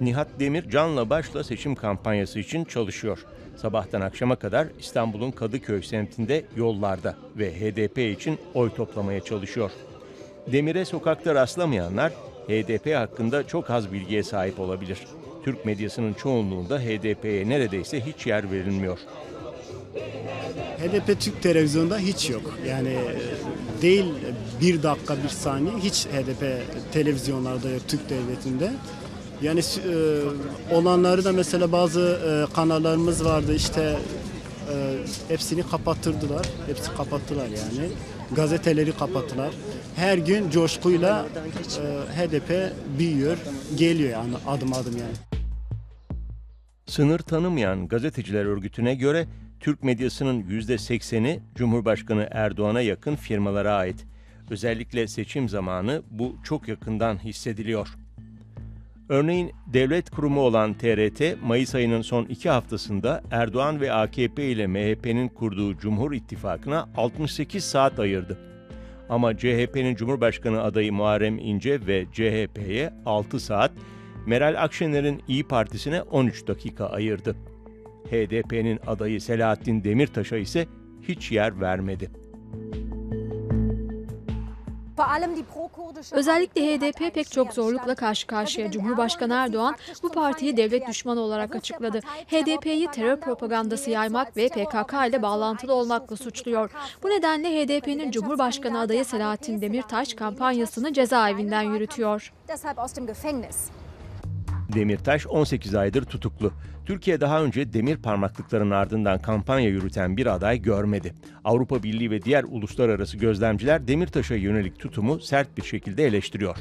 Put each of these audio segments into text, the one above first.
Nihat Demir canla başla seçim kampanyası için çalışıyor. Sabahtan akşama kadar İstanbul'un Kadıköy semtinde yollarda ve HDP için oy toplamaya çalışıyor. Demir'e sokakta rastlamayanlar HDP hakkında çok az bilgiye sahip olabilir. Türk medyasının çoğunluğunda HDP'ye neredeyse hiç yer verilmiyor. HDP Türk televizyonda hiç yok. Yani e, değil bir dakika bir saniye hiç HDP televizyonlarda yok Türk devletinde. Yani e, olanları da mesela bazı e, kanallarımız vardı işte e, hepsini kapattırdılar. Hepsi kapattılar yani. Gazeteleri kapattılar. Her gün coşkuyla e, HDP büyüyor, geliyor yani adım adım yani. Sınır tanımayan gazeteciler örgütüne göre Türk medyasının %80'i Cumhurbaşkanı Erdoğan'a yakın firmalara ait. Özellikle seçim zamanı bu çok yakından hissediliyor. Örneğin devlet kurumu olan TRT, Mayıs ayının son iki haftasında Erdoğan ve AKP ile MHP'nin kurduğu Cumhur İttifakı'na 68 saat ayırdı. Ama CHP'nin Cumhurbaşkanı adayı Muharrem İnce ve CHP'ye 6 saat, Meral Akşener'in İyi Partisi'ne 13 dakika ayırdı. HDP'nin adayı Selahattin Demirtaş'a ise hiç yer vermedi. Özellikle HDP pek çok zorlukla karşı karşıya. Cumhurbaşkanı Erdoğan bu partiyi devlet düşmanı olarak açıkladı. HDP'yi terör propagandası yaymak ve PKK ile bağlantılı olmakla suçluyor. Bu nedenle HDP'nin Cumhurbaşkanı adayı Selahattin Demirtaş kampanyasını cezaevinden yürütüyor. Demirtaş 18 aydır tutuklu. Türkiye daha önce demir parmaklıkların ardından kampanya yürüten bir aday görmedi. Avrupa Birliği ve diğer uluslararası gözlemciler Demirtaş'a yönelik tutumu sert bir şekilde eleştiriyor.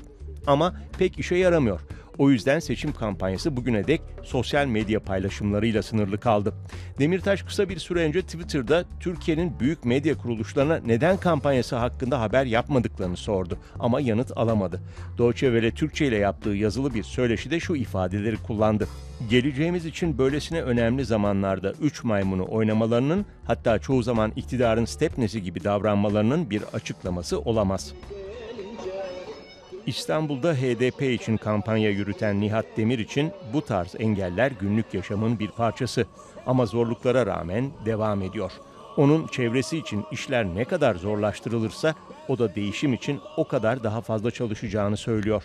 Ama pek işe yaramıyor. O yüzden seçim kampanyası bugüne dek sosyal medya paylaşımlarıyla sınırlı kaldı. Demirtaş kısa bir süre önce Twitter'da Türkiye'nin büyük medya kuruluşlarına neden kampanyası hakkında haber yapmadıklarını sordu ama yanıt alamadı. Deutsche Welle Türkçe ile yaptığı yazılı bir söyleşide şu ifadeleri kullandı. Geleceğimiz için böylesine önemli zamanlarda üç maymunu oynamalarının hatta çoğu zaman iktidarın stepnesi gibi davranmalarının bir açıklaması olamaz. İstanbul'da HDP için kampanya yürüten Nihat Demir için bu tarz engeller günlük yaşamın bir parçası. Ama zorluklara rağmen devam ediyor. Onun çevresi için işler ne kadar zorlaştırılırsa o da değişim için o kadar daha fazla çalışacağını söylüyor.